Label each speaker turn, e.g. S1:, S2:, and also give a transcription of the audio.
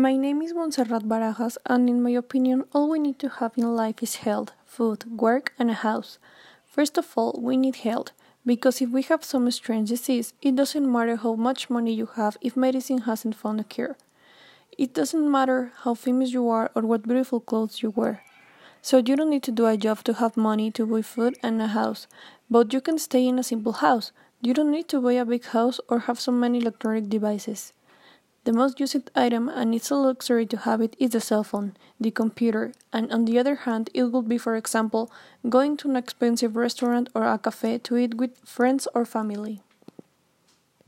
S1: My name is Montserrat Barajas, and in my opinion, all we need to have in life is health, food, work, and a house. First of all, we need health, because if we have some strange disease, it doesn't matter how much money you have if medicine hasn't found a cure. It doesn't matter how famous you are or what beautiful clothes you wear. So you don't need to do a job to have money to buy food and a house, but you can stay in a simple house. You don't need to buy a big house or have so many electronic devices. The most used item, and it's a luxury to have it, is the cell phone, the computer, and on the other hand, it would be, for example, going to an expensive restaurant or a cafe to eat with friends or family.